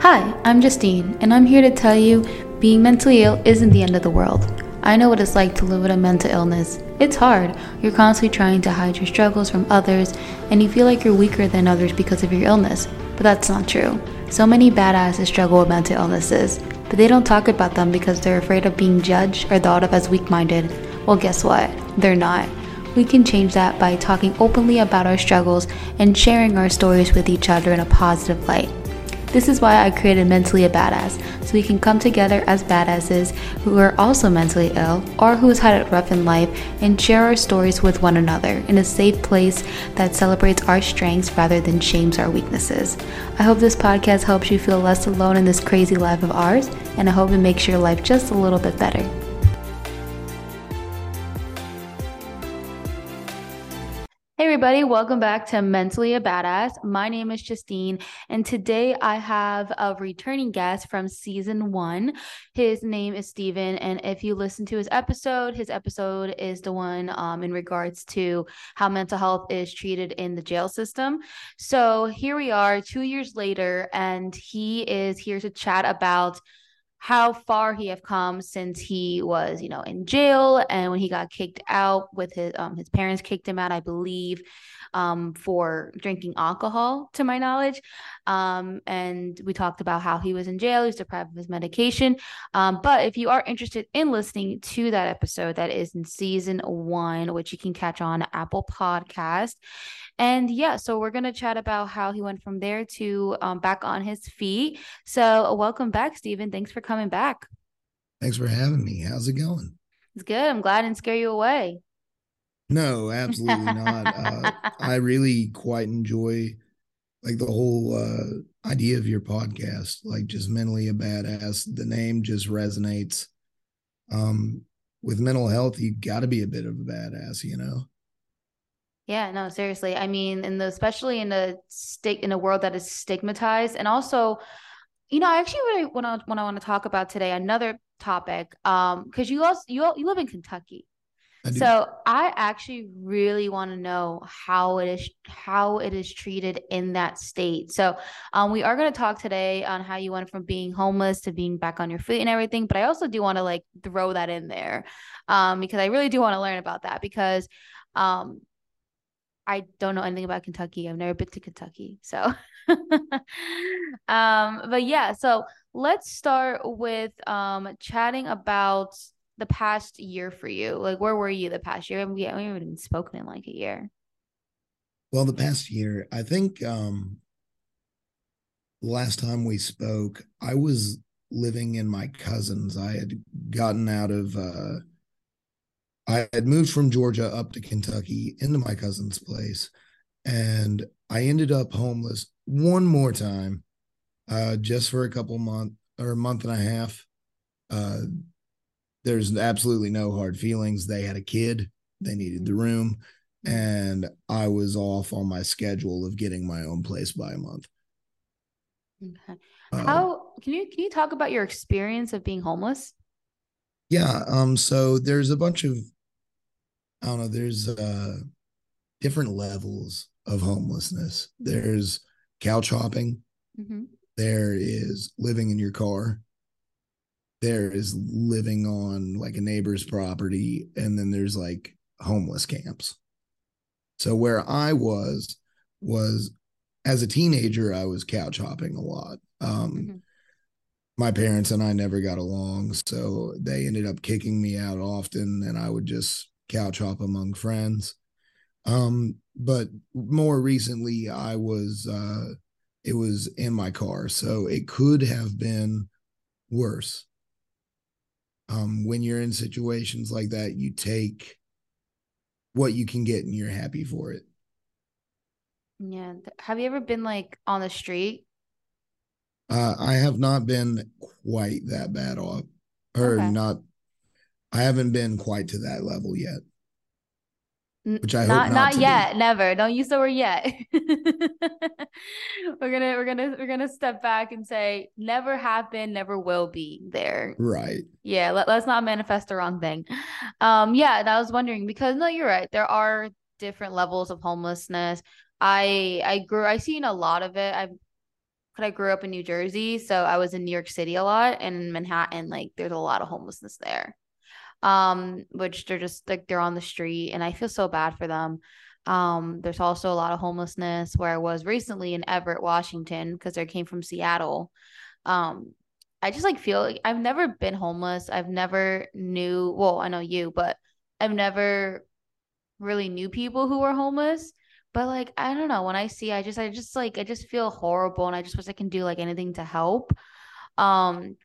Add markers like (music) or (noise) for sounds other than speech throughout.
Hi, I'm Justine, and I'm here to tell you being mentally ill isn't the end of the world. I know what it's like to live with a mental illness. It's hard. You're constantly trying to hide your struggles from others, and you feel like you're weaker than others because of your illness. But that's not true. So many badasses struggle with mental illnesses, but they don't talk about them because they're afraid of being judged or thought of as weak minded. Well, guess what? They're not. We can change that by talking openly about our struggles and sharing our stories with each other in a positive light. This is why I created Mentally a Badass, so we can come together as badasses who are also mentally ill or who's had it rough in life and share our stories with one another in a safe place that celebrates our strengths rather than shames our weaknesses. I hope this podcast helps you feel less alone in this crazy life of ours, and I hope it makes your life just a little bit better. Everybody, welcome back to Mentally a Badass. My name is Justine, and today I have a returning guest from season one. His name is Steven, and if you listen to his episode, his episode is the one um, in regards to how mental health is treated in the jail system. So here we are, two years later, and he is here to chat about how far he have come since he was, you know, in jail and when he got kicked out with his um his parents kicked him out, I believe, um, for drinking alcohol, to my knowledge. Um, and we talked about how he was in jail, he was deprived of his medication. Um, but if you are interested in listening to that episode, that is in season one, which you can catch on Apple Podcast. And yeah, so we're going to chat about how he went from there to um, back on his feet. So, welcome back, Stephen. Thanks for coming back. Thanks for having me. How's it going? It's good. I'm glad I didn't scare you away. No, absolutely not. Uh, (laughs) I really quite enjoy like the whole uh, idea of your podcast, like just mentally a badass. The name just resonates. Um, with mental health, you got to be a bit of a badass, you know. Yeah, no, seriously. I mean, in the especially in a state in a world that is stigmatized, and also, you know, I actually really want to when I want to talk about today another topic, um, because you also you you live in Kentucky, So I actually really want to know how it is how it is treated in that state. So um, we are going to talk today on how you went from being homeless to being back on your feet and everything. But I also do want to like throw that in there um, because I really do want to learn about that because um, I don't know anything about Kentucky. I've never been to Kentucky. So (laughs) um but yeah, so let's start with um chatting about the past year for you. Like where were you the past year? We, haven't even spoken in like a year. Well, the past year, I think um last time we spoke, I was living in my cousin's. I had gotten out of uh I had moved from Georgia up to Kentucky into my cousin's place, and I ended up homeless one more time, uh, just for a couple months or a month and a half. Uh, there's absolutely no hard feelings. They had a kid, they needed the room, and I was off on my schedule of getting my own place by a month. Okay. Uh, How can you can you talk about your experience of being homeless? Yeah. Um. So there's a bunch of I don't know, there's uh different levels of homelessness. There's couch hopping. Mm-hmm. There is living in your car. There is living on like a neighbor's property. And then there's like homeless camps. So where I was, was as a teenager, I was couch hopping a lot. Um, mm-hmm. My parents and I never got along. So they ended up kicking me out often. And I would just couch hop among friends. Um, but more recently, I was uh, it was in my car, so it could have been worse. Um, when you're in situations like that, you take what you can get and you're happy for it. Yeah. Have you ever been like on the street? Uh, I have not been quite that bad off, or okay. not I haven't been quite to that level yet. Which I not, hope not, not yet. Be. Never. Don't use the word yet. (laughs) we're gonna we're gonna we're gonna step back and say never have been, never will be there. Right. Yeah. Let, let's not manifest the wrong thing. Um. Yeah. And I was wondering because no, you're right. There are different levels of homelessness. I I grew. I seen a lot of it. I've I grew up in New Jersey, so I was in New York City a lot and in Manhattan, like there's a lot of homelessness there. Um, which they're just like they're on the street and I feel so bad for them. Um, there's also a lot of homelessness where I was recently in Everett, Washington, because I came from Seattle. Um, I just like feel like I've never been homeless. I've never knew, well, I know you, but I've never really knew people who were homeless. But like, I don't know. When I see, I just, I just like, I just feel horrible, and I just wish I can do like anything to help. Um,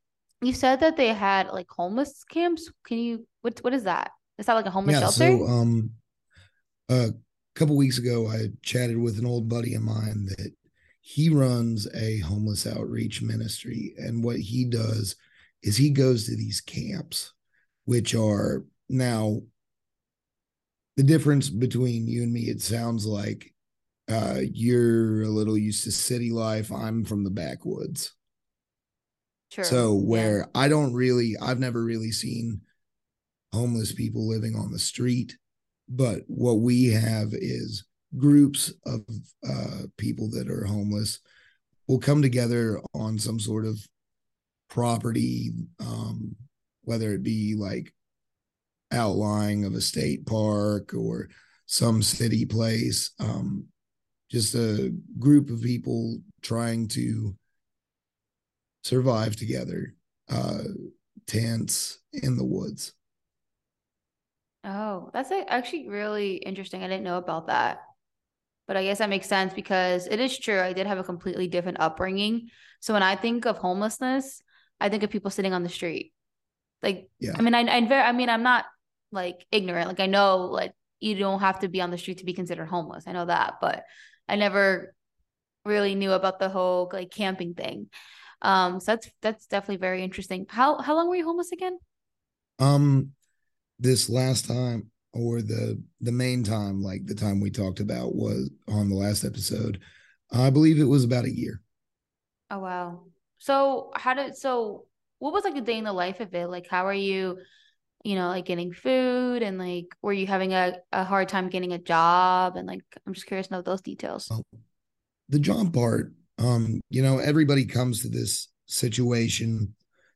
you said that they had like homeless camps. Can you? What What is that? Is that like a homeless yeah, shelter? So, um, a couple weeks ago, I chatted with an old buddy of mine that he runs a homeless outreach ministry, and what he does is he goes to these camps, which are now the difference between you and me, it sounds like uh, you're a little used to city life. I'm from the backwoods. Sure. So where yeah. I don't really, I've never really seen homeless people living on the street, but what we have is groups of uh, people that are homeless will come together on some sort of property, um, whether it be like outlying of a state park or some city place. Um, just a group of people trying to survive together, uh, tents in the woods. Oh, that's actually really interesting. I didn't know about that. But I guess that makes sense because it is true. I did have a completely different upbringing. So when I think of homelessness, I think of people sitting on the street. Like, yeah. I mean, I, I, I mean, I'm not like ignorant. Like I know like you don't have to be on the street to be considered homeless. I know that, but I never really knew about the whole like camping thing. Um, so that's that's definitely very interesting. How how long were you homeless again? Um, this last time or the the main time, like the time we talked about was on the last episode. I believe it was about a year. Oh wow. So how did so what was like a day in the life of it? Like how are you you know, like getting food and like were you having a, a hard time getting a job? And like I'm just curious to know those details. Well, the job part, um, you know, everybody comes to this situation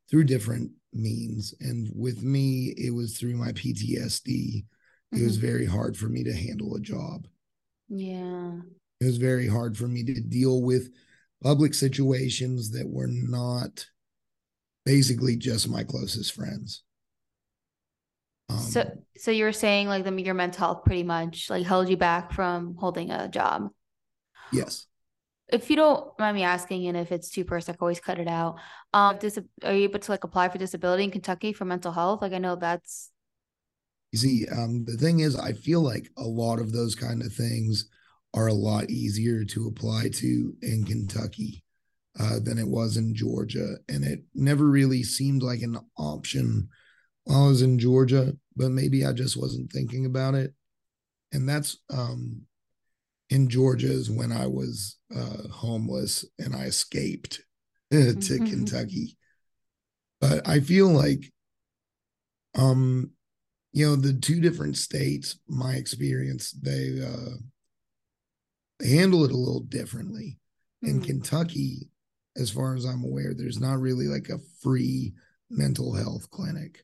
through different means. And with me, it was through my PTSD. Mm-hmm. It was mm-hmm. very hard for me to handle a job. Yeah. It was very hard for me to deal with public situations that were not basically just my closest friends. Um, so, so you were saying like the your mental health pretty much like held you back from holding a job. Yes. If you don't mind me asking, and if it's too personal, I can always cut it out. Um, dis- are you able to like apply for disability in Kentucky for mental health? Like I know that's. You see, um, the thing is, I feel like a lot of those kind of things are a lot easier to apply to in Kentucky uh, than it was in Georgia, and it never really seemed like an option while I was in Georgia, but maybe I just wasn't thinking about it. And that's um, in Georgia is when I was uh, homeless and I escaped (laughs) to mm-hmm. Kentucky. But I feel like, um, you know, the two different states, my experience, they uh, they handle it a little differently. Mm-hmm. In Kentucky, as far as I'm aware, there's not really like a free mental health clinic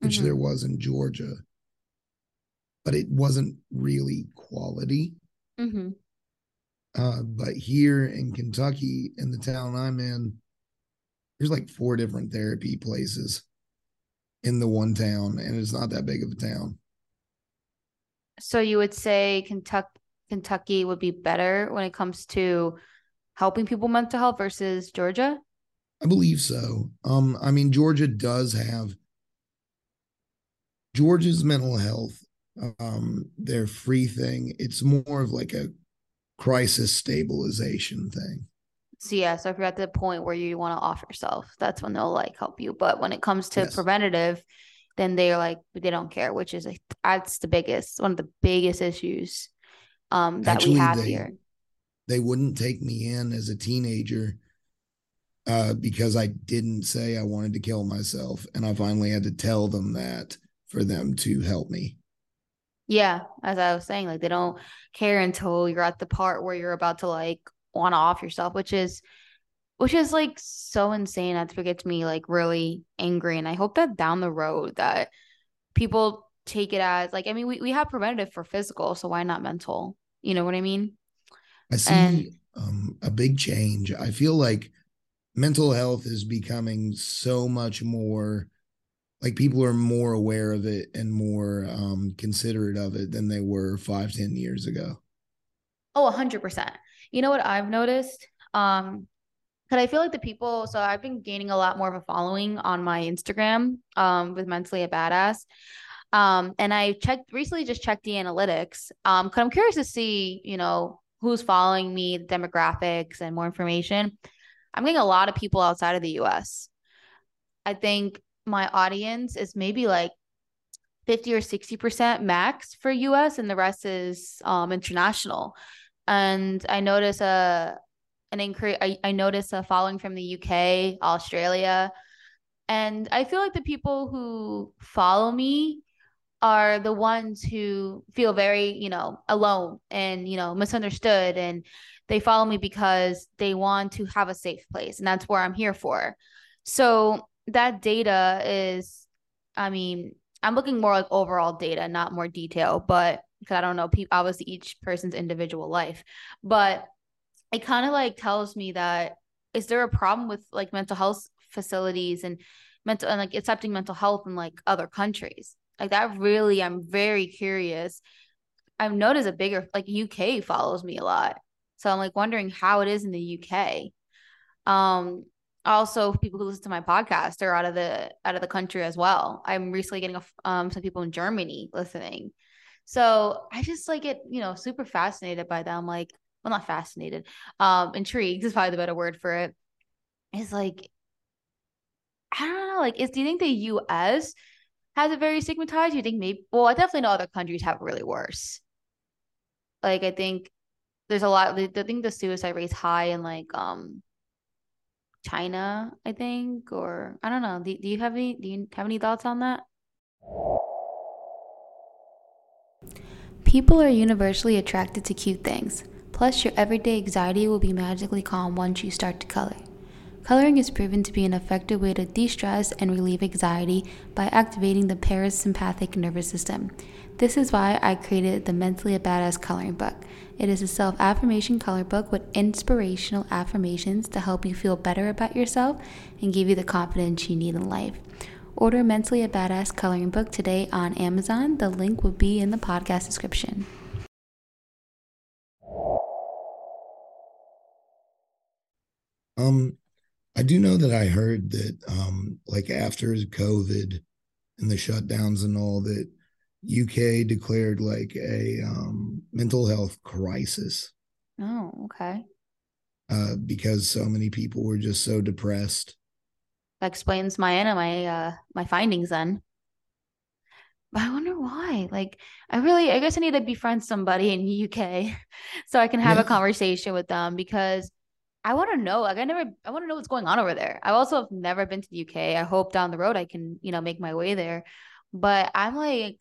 which mm-hmm. there was in Georgia, but it wasn't really quality. Mm-hmm. Uh, but here in Kentucky, in the town I'm in, there's like four different therapy places in the one town, and it's not that big of a town. So you would say Kentucky Kentucky would be better when it comes to helping people mental health versus Georgia? I believe so. Um, I mean, Georgia does have Georgia's mental health, um, their free thing, it's more of like a crisis stabilization thing. So yeah, so if you're at the point where you want to off yourself, that's when they'll like help you. But when it comes to yes. preventative, then they're like they don't care, which is like that's the biggest one of the biggest issues um that Actually, we have they, here. They wouldn't take me in as a teenager uh, because I didn't say I wanted to kill myself, and I finally had to tell them that for them to help me. Yeah, as I was saying, like they don't care until you're at the part where you're about to like want to off yourself, which is which is like so insane. That's what gets me like really angry. And I hope that down the road that people take it as like, I mean, we, we have preventative for physical, so why not mental? You know what I mean? I see and, um, a big change. I feel like mental health is becoming so much more like people are more aware of it and more um, considerate of it than they were five, ten years ago. Oh, 100%. You know what I've noticed? Um, because I feel like the people, so I've been gaining a lot more of a following on my Instagram um, with Mentally a Badass. Um, and I checked recently, just checked the analytics. Um, because I'm curious to see, you know, who's following me, the demographics, and more information. I'm getting a lot of people outside of the US. I think my audience is maybe like 50 or 60% max for US and the rest is um, international. And I notice a an increase I, I notice a following from the UK, Australia. And I feel like the people who follow me are the ones who feel very, you know, alone and, you know, misunderstood. And they follow me because they want to have a safe place. And that's where I'm here for. So that data is, I mean, I'm looking more like overall data, not more detail, but because I don't know, people, obviously each person's individual life, but it kind of like tells me that is there a problem with like mental health facilities and mental and like accepting mental health in like other countries? Like that really, I'm very curious. I've noticed a bigger like UK follows me a lot. So I'm like wondering how it is in the UK. Um also people who listen to my podcast are out of the out of the country as well. I'm recently getting a, um some people in Germany listening. So I just like get, you know, super fascinated by them. Like, well, not fascinated. Um, intrigued is probably the better word for it. It's like I don't know, like is do you think the US has it very stigmatized? You think maybe well, I definitely know other countries have it really worse. Like I think there's a lot I think the suicide rate high in like um China, I think, or I don't know. Do, do you have any do you have any thoughts on that? People are universally attracted to cute things. Plus, your everyday anxiety will be magically calm once you start to color. Coloring is proven to be an effective way to de stress and relieve anxiety by activating the parasympathetic nervous system. This is why I created the Mentally a Badass coloring book. It is a self affirmation color book with inspirational affirmations to help you feel better about yourself and give you the confidence you need in life. Order Mentally a Badass coloring book today on Amazon. The link will be in the podcast description. Um, I do know that I heard that, um, like after COVID and the shutdowns and all, that UK declared like a um, mental health crisis. Oh, okay. Uh, because so many people were just so depressed. That explains my my uh my findings then. But I wonder why. Like, I really, I guess I need to befriend somebody in the UK (laughs) so I can have yeah. a conversation with them because I want to know. Like I never, I want to know what's going on over there. I also have never been to the UK. I hope down the road I can, you know, make my way there. But I'm like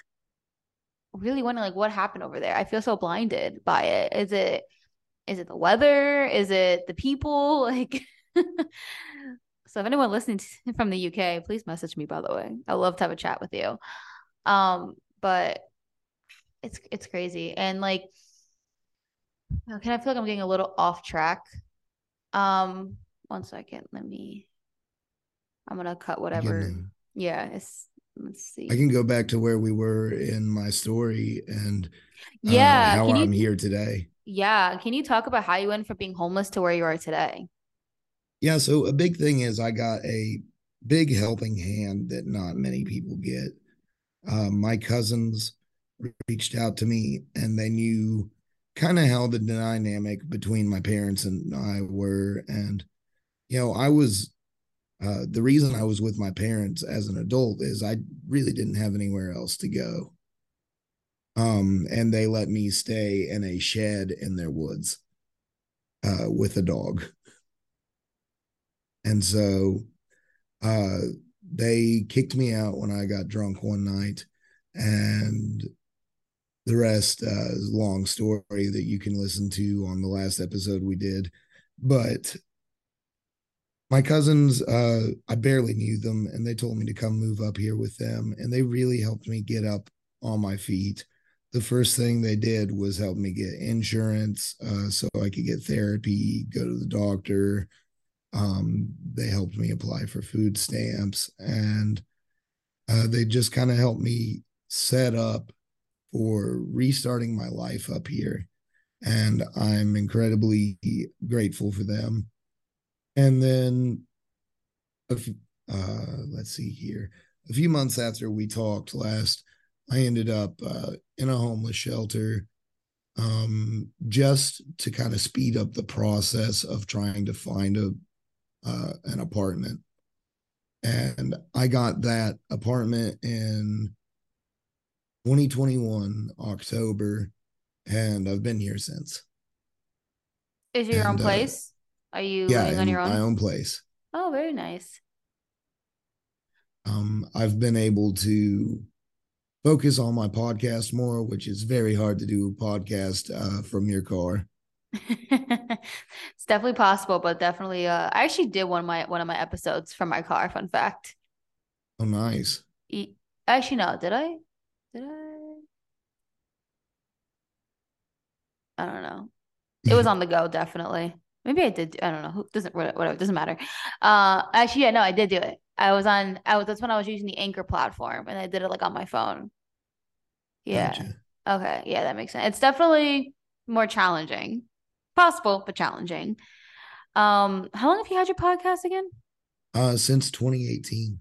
really wondering like what happened over there. I feel so blinded by it. Is it, is it the weather? Is it the people? (laughs) Like, (laughs) so if anyone listening to, (laughs) from the UK, please message me. By the way, I love to have a chat with you. Um, but it's it's crazy and like, okay, I feel like I'm getting a little off track um, one second. Let me. I'm gonna cut whatever. Yeah, it's. Let's see. I can go back to where we were in my story and uh, yeah, how I'm you, here today. Yeah, can you talk about how you went from being homeless to where you are today? Yeah, so a big thing is I got a big helping hand that not many people get. Uh, my cousins reached out to me and they knew kind of how the dynamic between my parents and I were. And, you know, I was, uh, the reason I was with my parents as an adult is I really didn't have anywhere else to go. Um, and they let me stay in a shed in their woods uh, with a dog. And so uh, they kicked me out when I got drunk one night and the rest uh, is a long story that you can listen to on the last episode we did. But my cousins, uh, I barely knew them, and they told me to come move up here with them, and they really helped me get up on my feet. The first thing they did was help me get insurance, uh, so I could get therapy, go to the doctor. Um, they helped me apply for food stamps, and uh, they just kind of helped me set up for restarting my life up here. And I'm incredibly grateful for them. And then, uh, let's see here, a few months after we talked last, I ended up uh, in a homeless shelter um, just to kind of speed up the process of trying to find a uh, an apartment. And I got that apartment in 2021 October, and I've been here since. Is your and, own uh, place? Are you yeah, living on your own? My own place. Oh, very nice. Um, I've been able to focus on my podcast more, which is very hard to do a podcast uh, from your car. (laughs) it's definitely possible, but definitely uh I actually did one of my one of my episodes from my car, fun fact. Oh nice. Actually no, did I? Did I? I don't know. It was (laughs) on the go, definitely. Maybe I did. I don't know. Who doesn't whatever. Doesn't matter. Uh, actually, yeah, no, I did do it. I was on. I was. That's when I was using the Anchor platform, and I did it like on my phone. Yeah. Gotcha. Okay. Yeah, that makes sense. It's definitely more challenging. Possible, but challenging. Um, how long have you had your podcast again? Uh, since 2018.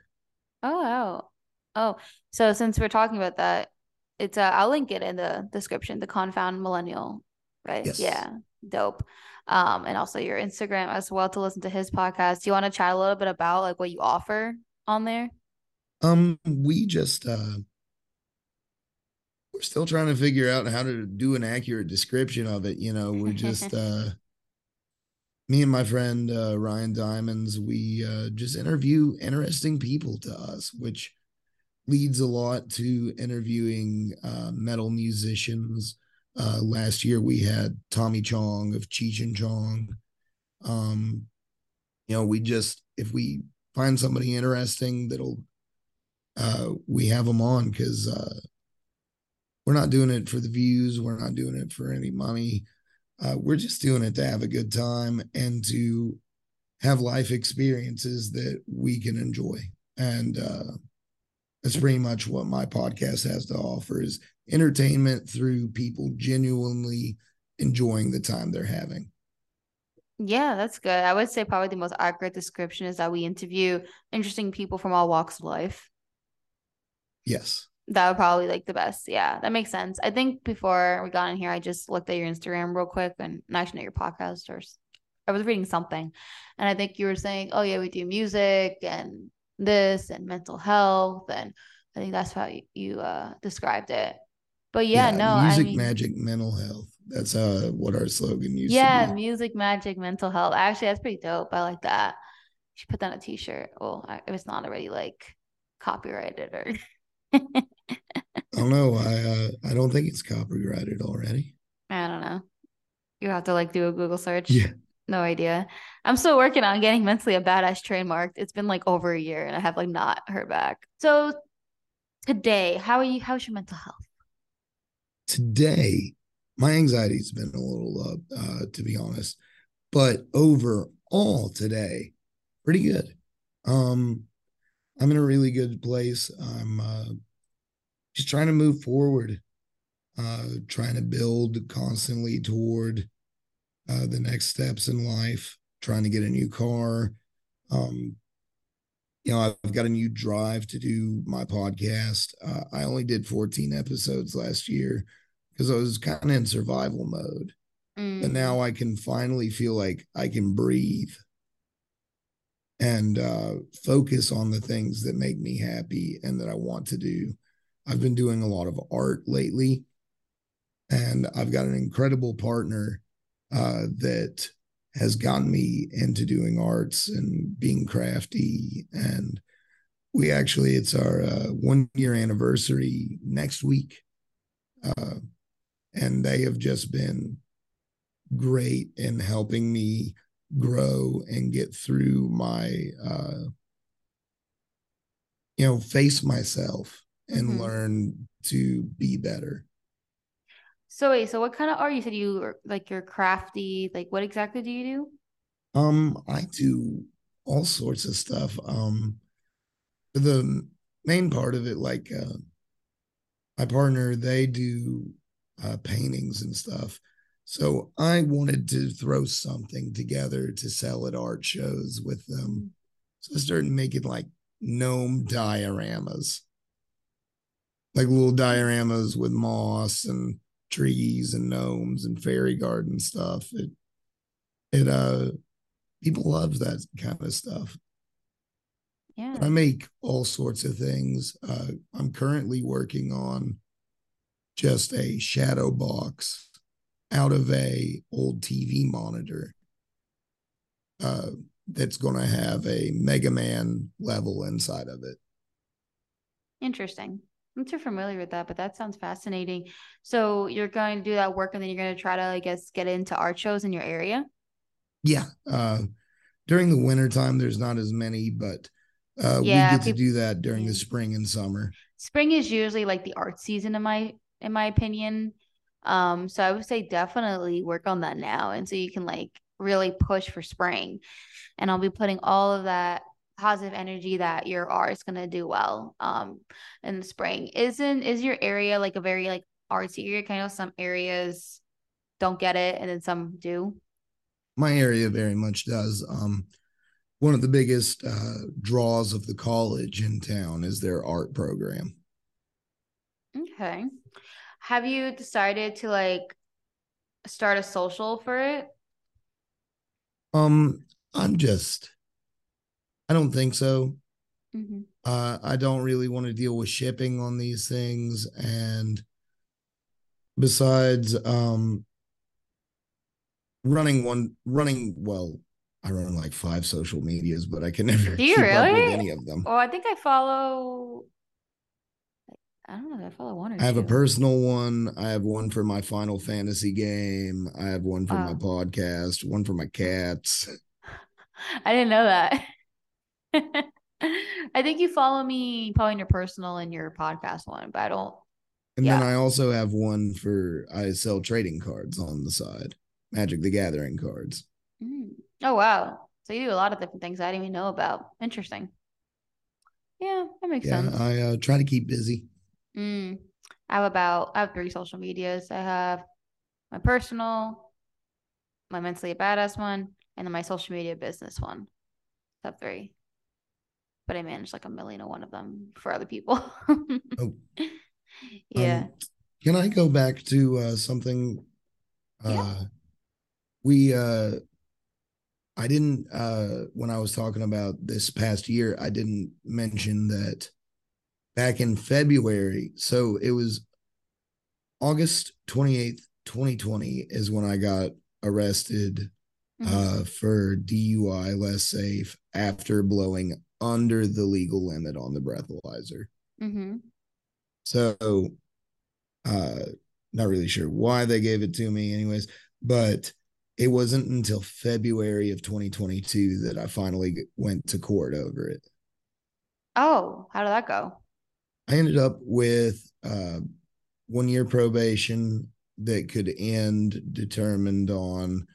Oh wow. Oh, so since we're talking about that, it's uh, I'll link it in the description. The Confound Millennial, right? Yes. Yeah, dope. Um, and also your Instagram as well to listen to his podcast. Do you want to chat a little bit about like what you offer on there? Um, we just uh we're still trying to figure out how to do an accurate description of it. You know, we're just (laughs) uh me and my friend uh, Ryan Diamonds, we uh, just interview interesting people to us, which leads a lot to interviewing uh, metal musicians. Uh, last year we had Tommy Chong of Cheech and Chong. Um, you know, we just if we find somebody interesting that'll uh, we have them on because uh, we're not doing it for the views, we're not doing it for any money. Uh, we're just doing it to have a good time and to have life experiences that we can enjoy. And uh, that's pretty much what my podcast has to offer is entertainment through people genuinely enjoying the time they're having. Yeah, that's good. I would say probably the most accurate description is that we interview interesting people from all walks of life. Yes. That would probably like the best. Yeah, that makes sense. I think before we got in here, I just looked at your Instagram real quick and actually your podcast or I was reading something and I think you were saying, oh yeah, we do music and this and mental health and i think that's how you, you uh, described it but yeah, yeah no music I mean, magic mental health that's uh what our slogan used to be. yeah music magic mental health actually that's pretty dope i like that you should put that on a t-shirt well if it's not already like copyrighted or (laughs) i don't know i uh, i don't think it's copyrighted already i don't know you have to like do a google search yeah no idea. I'm still working on getting mentally a badass trademarked. It's been like over a year and I have like not heard back. So today, how are you? How's your mental health? Today, my anxiety's been a little up, uh, to be honest. But overall today, pretty good. Um, I'm in a really good place. I'm uh, just trying to move forward, uh, trying to build constantly toward uh, the next steps in life, trying to get a new car. Um, you know, I've got a new drive to do my podcast. Uh, I only did 14 episodes last year because I was kind of in survival mode. Mm. But now I can finally feel like I can breathe and uh, focus on the things that make me happy and that I want to do. I've been doing a lot of art lately, and I've got an incredible partner uh, that has gotten me into doing arts and being crafty. And we actually, it's our uh, one year anniversary next week. Uh, and they have just been great in helping me grow and get through my uh you know face myself and mm-hmm. learn to be better so wait so what kind of art? You said you like you're crafty like what exactly do you do? Um i do all sorts of stuff. Um the main part of it like uh my partner they do uh paintings and stuff. So I wanted to throw something together to sell at art shows with them. So I started making like gnome dioramas, like little dioramas with moss and trees and gnomes and fairy garden stuff. It, it, uh, people love that kind of stuff. Yeah. I make all sorts of things. Uh, I'm currently working on just a shadow box out of a old TV monitor uh, that's going to have a Mega Man level inside of it. Interesting. I'm too familiar with that, but that sounds fascinating. So you're going to do that work, and then you're going to try to, I guess, get into art shows in your area. Yeah. Uh, during the winter time, there's not as many, but uh, yeah, we get people, to do that during the spring and summer. Spring is usually like the art season, in my in my opinion. Um, so I would say definitely work on that now. And so you can like really push for spring. And I'll be putting all of that positive energy that your art is gonna do well um in the spring. Isn't is your area like a very like artsy area? Kind of some areas don't get it and then some do. My area very much does. Um one of the biggest uh, draws of the college in town is their art program. Okay have you decided to like start a social for it? Um, I'm just, I don't think so. Mm-hmm. Uh, I don't really want to deal with shipping on these things, and besides, um, running one, running well, I run like five social medias, but I can (laughs) never Do you keep really? up with any of them. Well, I think I follow I don't know. I follow one or I have two. a personal one. I have one for my Final Fantasy game. I have one for my podcast. One for my cats. (laughs) I didn't know that. (laughs) (laughs) I think you follow me probably in your personal and your podcast one, but I don't. And yeah. then I also have one for I sell trading cards on the side, Magic the Gathering cards. Mm. Oh wow! So you do a lot of different things I didn't even know about. Interesting. Yeah, that makes yeah, sense. I uh, try to keep busy. Mm, I have about I have three social medias. I have my personal, my mentally badass one, and then my social media business one. Top three. But I manage like a million of one of them for other people. (laughs) oh. Yeah. Um, can I go back to uh, something? Uh, yeah. We uh, I didn't uh, when I was talking about this past year, I didn't mention that back in February. So it was August 28th, 2020 is when I got arrested mm-hmm. uh, for DUI less safe after blowing under the legal limit on the breathalyzer. Mm-hmm. So, uh, not really sure why they gave it to me, anyways, but it wasn't until February of 2022 that I finally went to court over it. Oh, how did that go? I ended up with uh, one year probation that could end determined on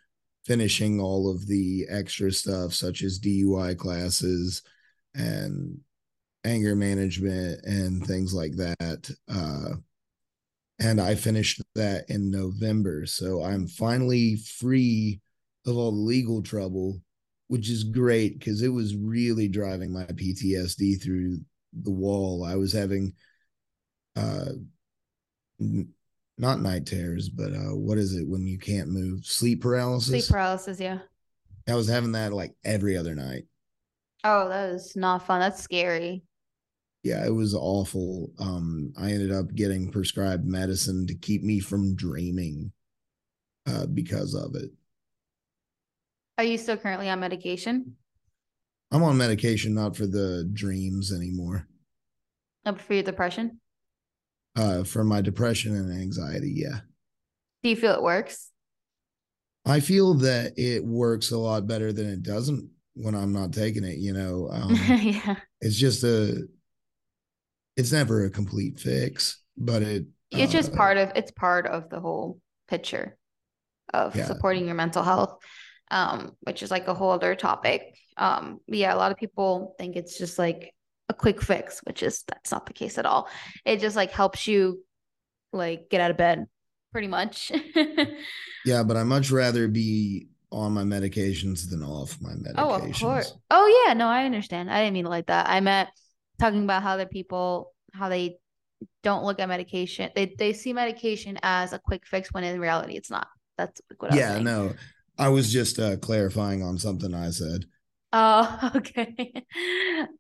finishing all of the extra stuff, such as DUI classes and anger management and things like that. Uh, and I finished that in November. So I'm finally free of all the legal trouble, which is great because it was really driving my PTSD through the wall. I was having uh n- not night terrors, but uh what is it when you can't move? Sleep paralysis. Sleep paralysis, yeah. I was having that like every other night. Oh, that is not fun. That's scary. Yeah, it was awful. Um, I ended up getting prescribed medicine to keep me from dreaming uh because of it. Are you still currently on medication? I'm on medication, not for the dreams anymore. Oh, for your depression? Uh, for my depression and anxiety, yeah. Do you feel it works? I feel that it works a lot better than it doesn't when I'm not taking it, you know. (laughs) Um, yeah. It's just a it's never a complete fix, but it it's uh, just part of it's part of the whole picture of yeah. supporting your mental health. Um, which is like a whole other topic. Um, yeah, a lot of people think it's just like a quick fix, which is that's not the case at all. It just like helps you like get out of bed pretty much. (laughs) yeah, but I much rather be on my medications than off my medications. Oh, of course. Oh yeah, no, I understand. I didn't mean like that. I meant talking about how the people how they don't look at medication. They they see medication as a quick fix when in reality it's not. That's what I was saying. Yeah, no. I was just uh, clarifying on something I said. Oh, (laughs) okay.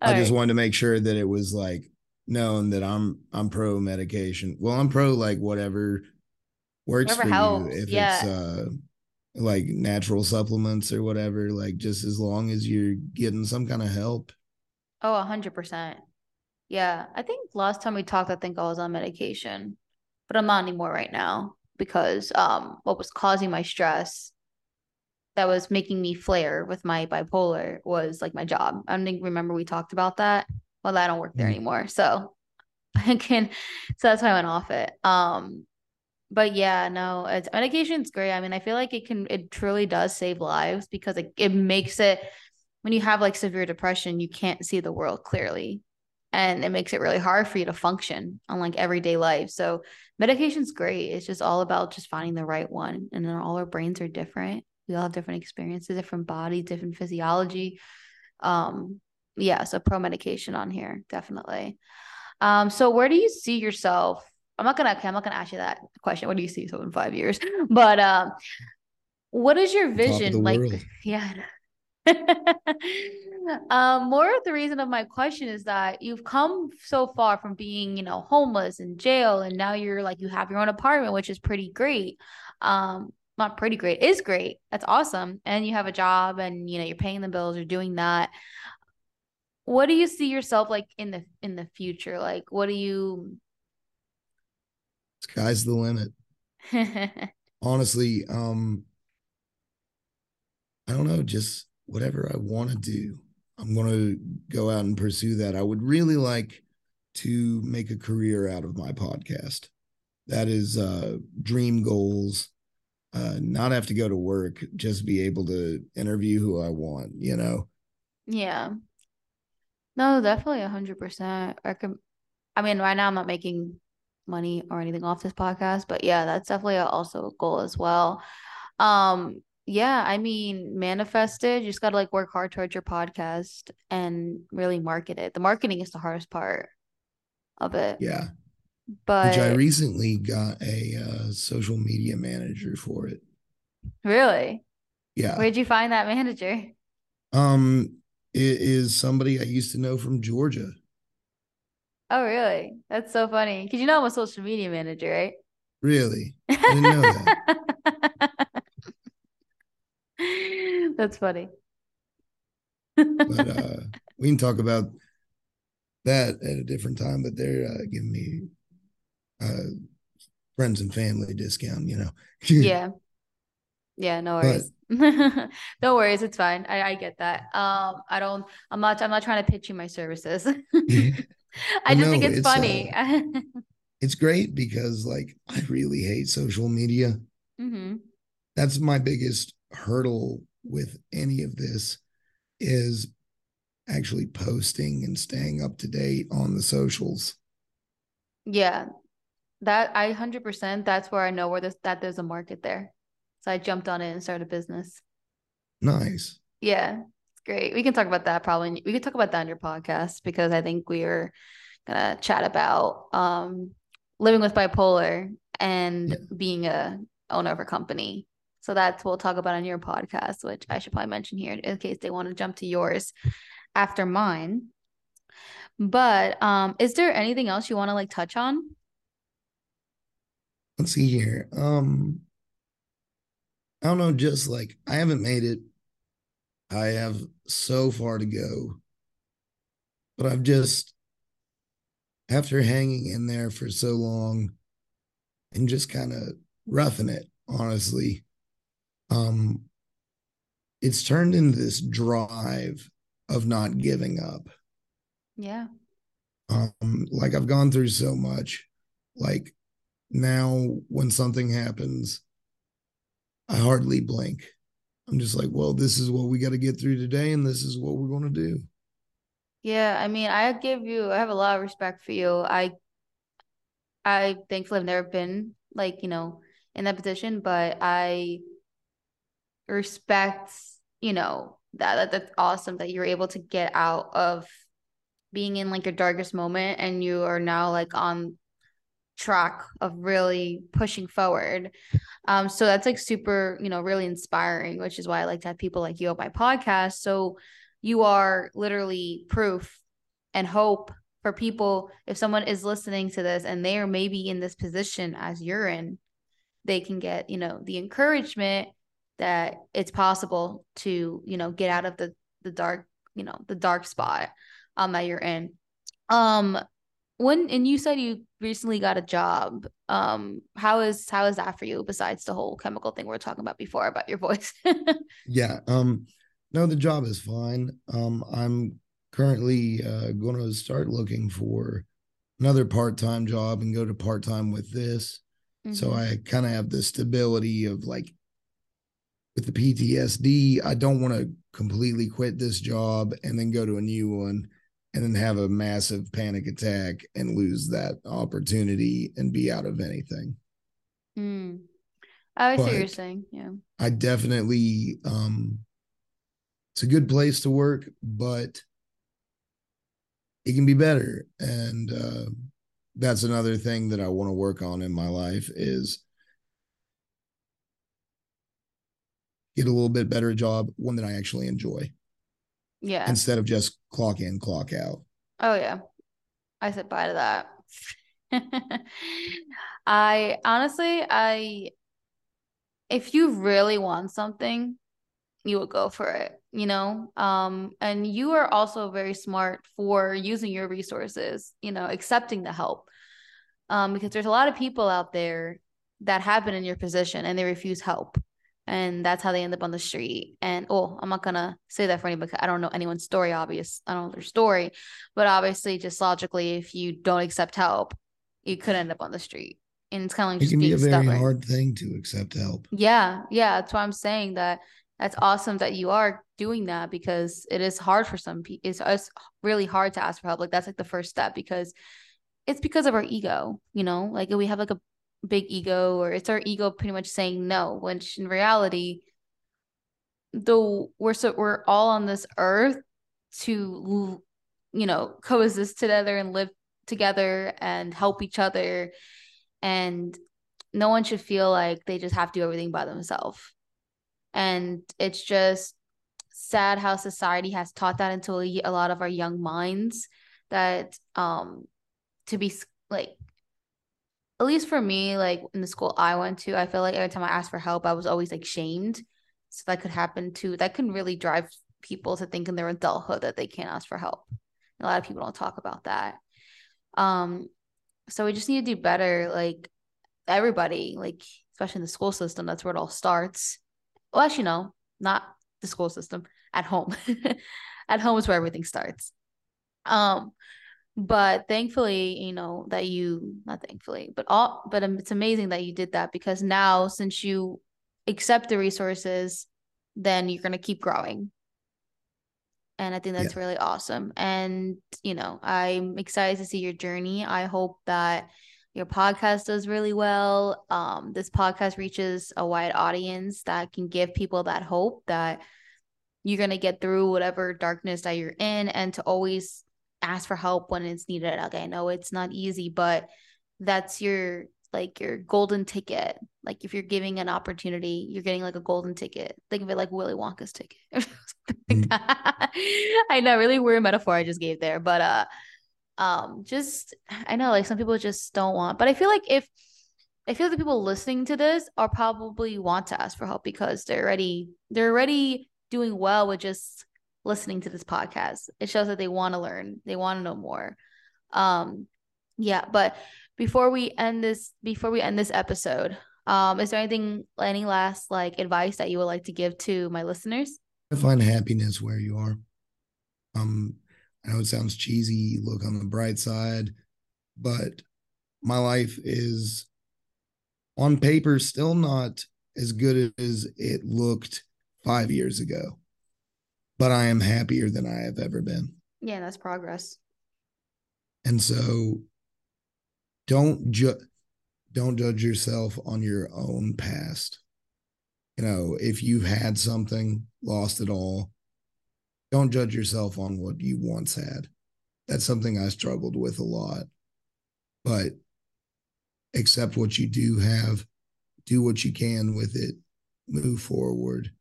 I just wanted to make sure that it was like known that I'm I'm pro medication. Well, I'm pro like whatever works whatever for helps. you. If yeah. it's uh like natural supplements or whatever, like just as long as you're getting some kind of help. Oh, a hundred percent. Yeah. I think last time we talked, I think I was on medication, but I'm not anymore right now because um what was causing my stress that was making me flare with my bipolar was like my job. I don't think remember we talked about that. Well, I don't work there mm-hmm. anymore. So (laughs) I can so that's why I went off it. Um but yeah, no, it's medication's great. I mean, I feel like it can it truly does save lives because it, it makes it when you have like severe depression, you can't see the world clearly. And it makes it really hard for you to function on like everyday life. So medication's great. It's just all about just finding the right one. And then all our brains are different. We all have different experiences, different body, different physiology. Um, yeah, so pro medication on here, definitely. Um, so where do you see yourself I'm not gonna okay, I'm not gonna ask you that question. What do you see so in five years? (laughs) But um, what is your vision like? World. (laughs) Yeah. (laughs) um, more of the reason of my question is that you've come so far from being, you know, homeless in jail, and now you're like you have your own apartment, which is pretty great. Um, not pretty great, is great. That's awesome, and you have a job, and you know you're paying the bills, you're doing that. What do you see yourself like in the in the future? Like, what do you sky's the limit. (laughs) Honestly, um, I don't know, just whatever I want to do. I'm going to go out and pursue that. I would really like to make a career out of my podcast. That is uh, dream goals. Uh, not have to go to work, just be able to interview who I want, you know? Yeah. No, definitely a hundred percent. I can, I mean, right now I'm not making money or anything off this podcast, but yeah, that's definitely also a goal as well. Um, yeah, I mean, manifest it. You just gotta like work hard towards your podcast and really market it. The marketing is the hardest part of it. Yeah. But which I recently got a uh, social media manager for it. Really? Yeah. Where'd you find that manager? Um, it is somebody I used to know from Georgia. Oh, really? That's so funny. Because you know I'm a social media manager, right? Really? (laughs) I didn't know that. (laughs) That's funny. but (laughs) uh, we can talk about that at a different time. But they're uh, giving me uh, friends and family discount. You know. yeah. Yeah. No worries. But, no worries. It's fine. I, I get that. Um, I don't. I'm not. I'm not trying to pitch you my services. (laughs) I just think it's, it's funny. Uh, (laughs) it's great because like I really hate social media. Mm-hmm. That's my biggest hurdle with any of this is actually posting and staying up to date on the socials. Yeah. That I 100% that's where I know where this that there's a market there. So I jumped on it and started a business. Nice. Yeah great. We can talk about that probably. We could talk about that on your podcast because I think we are gonna chat about um, living with bipolar and yeah. being a owner of a company. So that's what we'll talk about on your podcast, which I should probably mention here in case they want to jump to yours after mine. But um, is there anything else you want to like touch on? Let's see here. Um, I don't know, just like I haven't made it I have so far to go. But I've just, after hanging in there for so long and just kind of roughing it, honestly, um it's turned into this drive of not giving up. Yeah. Um, like I've gone through so much. Like now when something happens, I hardly blink. I'm just like, well, this is what we got to get through today, and this is what we're going to do. Yeah, I mean, I give you, I have a lot of respect for you. I, I thankfully have never been like you know in that position, but I respect, you know, that, that that's awesome that you're able to get out of being in like your darkest moment and you are now like on track of really pushing forward. Um, so that's like super, you know, really inspiring, which is why I like to have people like you on my podcast. So you are literally proof and hope for people. If someone is listening to this and they are maybe in this position as you're in, they can get, you know, the encouragement that it's possible to, you know, get out of the the dark, you know, the dark spot um that you're in. Um when and you said you recently got a job um how is how is that for you besides the whole chemical thing we are talking about before about your voice? (laughs) Yeah um no the job is fine. Um i'm currently uh going to start looking for another part-time job and go to part-time with this. Mm-hmm. so i kind of have the stability of like with the ptsd i don't want to completely quit this job and then go to a new one and then have a massive panic attack and lose that opportunity and be out of anything. Mm. I see what you're saying. Yeah. I definitely um it's a good place to work, but it can be better. And uh that's another thing that I want to work on in my life is get a little bit better job, one that I actually enjoy. Yeah. Instead of just clock in, clock out. Oh yeah. I said bye to that. (laughs) I honestly, I if you really want something, you would go for it, you know? Um, and you are also very smart for using your resources, you know, accepting the help. Um, because there's a lot of people out there that have been in your position and they refuse help and that's how they end up on the street. And oh, I'm not gonna say that for anybody because I don't know anyone's story. Obvious, I don't know their story, but obviously, just logically, if you don't accept help, you could end up on the street. And it's kind of like it can be a very stubborn. hard thing to accept help. Yeah, yeah, that's why I'm saying that. That's awesome that you are doing that because it is hard for some people. It's, it's really hard to ask for help. Like that's like the first step because it's because of our ego, you know. Like we have like a big ego or it's our ego pretty much saying no which in reality though we're so we're all on this earth to you know coexist together and live together and help each other. And no one should feel like they just have to do everything by themselves. And it's just sad how society has taught that into a lot of our young minds that um to be like at least for me, like in the school I went to, I feel like every time I asked for help, I was always like shamed. So that could happen too. That can really drive people to think in their adulthood that they can't ask for help. A lot of people don't talk about that. Um, so we just need to do better. Like everybody, like especially in the school system, that's where it all starts. Well, actually, no, not the school system. At home, (laughs) at home is where everything starts. Um, but thankfully you know that you not thankfully but all but it's amazing that you did that because now since you accept the resources then you're going to keep growing. And i think that's yeah. really awesome. And you know i'm excited to see your journey. I hope that your podcast does really well. Um this podcast reaches a wide audience that can give people that hope that you're going to get through whatever darkness that you're in and to always ask for help when it's needed. Okay, I know it's not easy, but that's your like your golden ticket. Like if you're giving an opportunity, you're getting like a golden ticket. Think of it like Willy Wonka's ticket. (laughs) mm I know, really weird metaphor I just gave there, but uh, um, just I know like some people just don't want, but I feel like if I feel like the people listening to this are probably want to ask for help because they're already they're already doing well with just listening to this podcast. It shows that they want to learn, they want to know more. Um, yeah, but before we end this, before we end this episode, Um, is there anything, any last like advice that you would like to give to my listeners? Find happiness where you are. Um, I know it sounds cheesy, look on the bright side, but my life is on paper still not as good as it looked five years ago, but I am happier than I have ever been. Yeah, that's progress. And so don't ju- don't judge yourself on your own past. You know, if you've had something, lost it all, don't judge yourself on what you once had. That's something I struggled with a lot. But accept what you do have, do what you can with it, move forward.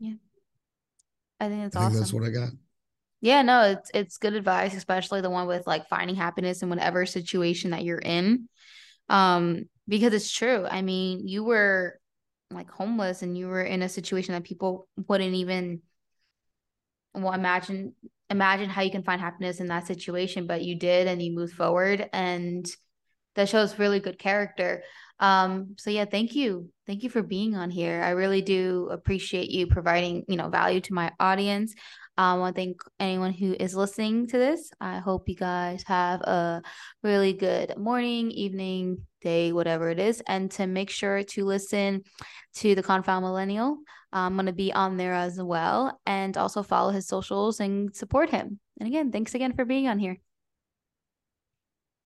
Yeah. I think that's I think awesome. That's what I got. Yeah, no, it's it's good advice, especially the one with like finding happiness in whatever situation that you're in. Um, because it's true. I mean, you were like homeless and you were in a situation that people wouldn't even well imagine imagine how you can find happiness in that situation, but you did and you moved forward and that shows really good character. Um, so yeah, thank you. Thank you for being on here. I really do appreciate you providing, you know, value to my audience. Um, I want to thank anyone who is listening to this. I hope you guys have a really good morning, evening, day, whatever it is. And to make sure to listen to the Confound Millennial. I'm going to be on there as well. And also follow his socials and support him. And again, thanks again for being on here.